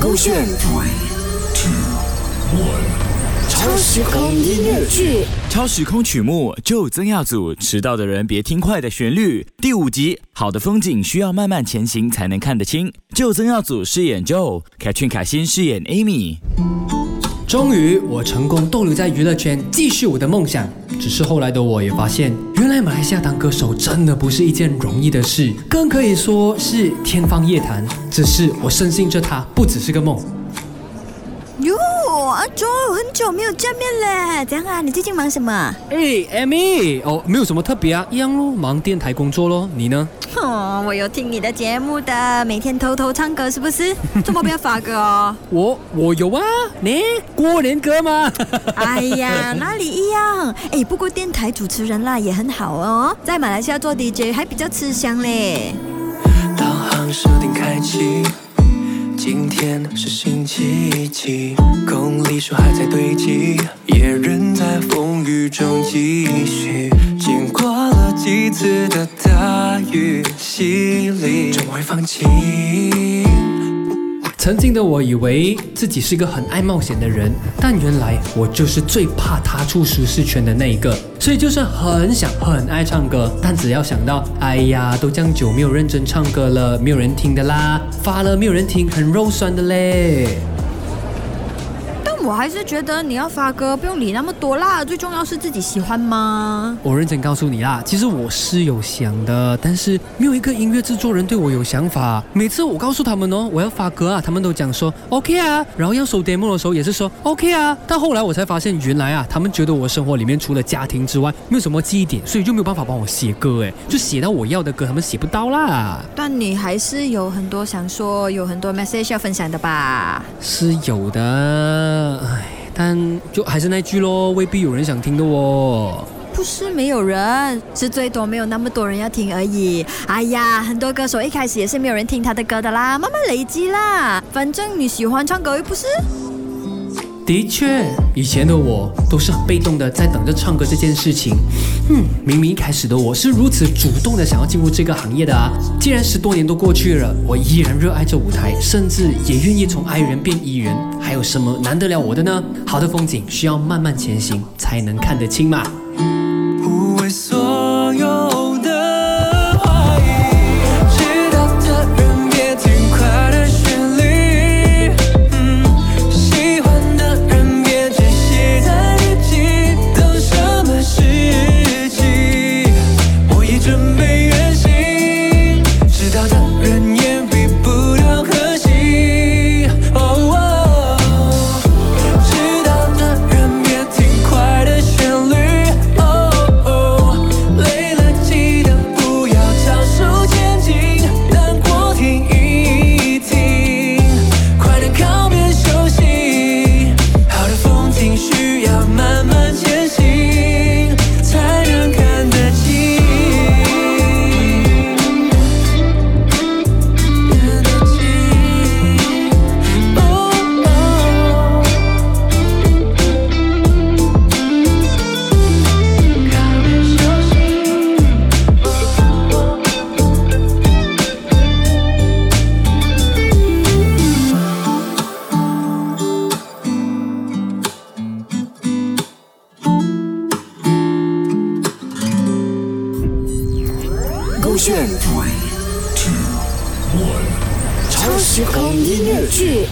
勾选 Three, two, one. 超时空音乐剧。超时空曲目就曾耀祖，迟到的人别听快的旋律。第五集，好的风景需要慢慢前行才能看得清。就曾耀祖饰演 Joe，凯俊凯欣饰演 Amy。终于，我成功逗留在娱乐圈，继续我的梦想。只是后来的我也发现，原来马来西亚当歌手真的不是一件容易的事，更可以说是天方夜谭。只是我深信这它不只是个梦。哟，阿周，很久没有见面嘞，怎样啊？你最近忙什么？哎，Amy，哦，没有什么特别啊，一样咯，忙电台工作咯。你呢？哦，我有听你的节目的，每天偷偷唱歌是不是？怎么不要发歌哦？我我有啊，你过年歌吗？哎呀，哪里一样？哎，不过电台主持人啦也很好哦，在马来西亚做 DJ 还比较吃香嘞。导航设定开启，今天是星期几？公里数还在堆积，也仍在风雨中继续。经过了几次的大雨洗礼，终会放晴。曾经的我以为自己是一个很爱冒险的人，但原来我就是最怕踏出舒适圈的那一个。所以就算很想很爱唱歌，但只要想到，哎呀，都这样久没有认真唱歌了，没有人听的啦，发了没有人听，很肉酸的嘞。但我还是觉得你要发歌不用理那么多啦，最重要是自己喜欢吗？我认真告诉你啦，其实我是有想的，但是没有一个音乐制作人对我有想法。每次我告诉他们哦，我要发歌啊，他们都讲说 OK 啊，然后要收 demo 的时候也是说 OK 啊。到后来我才发现，原来啊，他们觉得我生活里面除了家庭之外，没有什么记忆点，所以就没有办法帮我写歌，哎，就写到我要的歌，他们写不到啦。但你还是有很多想说，有很多 message 要分享的吧？是有的，唉，但就还是那句咯，未必有人想听的哦。不是没有人，是最多没有那么多人要听而已。哎呀，很多歌手一开始也是没有人听他的歌的啦，慢慢累积啦。反正你喜欢唱歌又不是。的确，以前的我都是很被动的，在等着唱歌这件事情。嗯，明明一开始的我是如此主动的想要进入这个行业的啊！既然十多年都过去了，我依然热爱着舞台，甚至也愿意从爱人变艺人，还有什么难得了我的呢？好的风景需要慢慢前行才能看得清嘛。我已勾选 Three, two, one. 超时空音乐剧。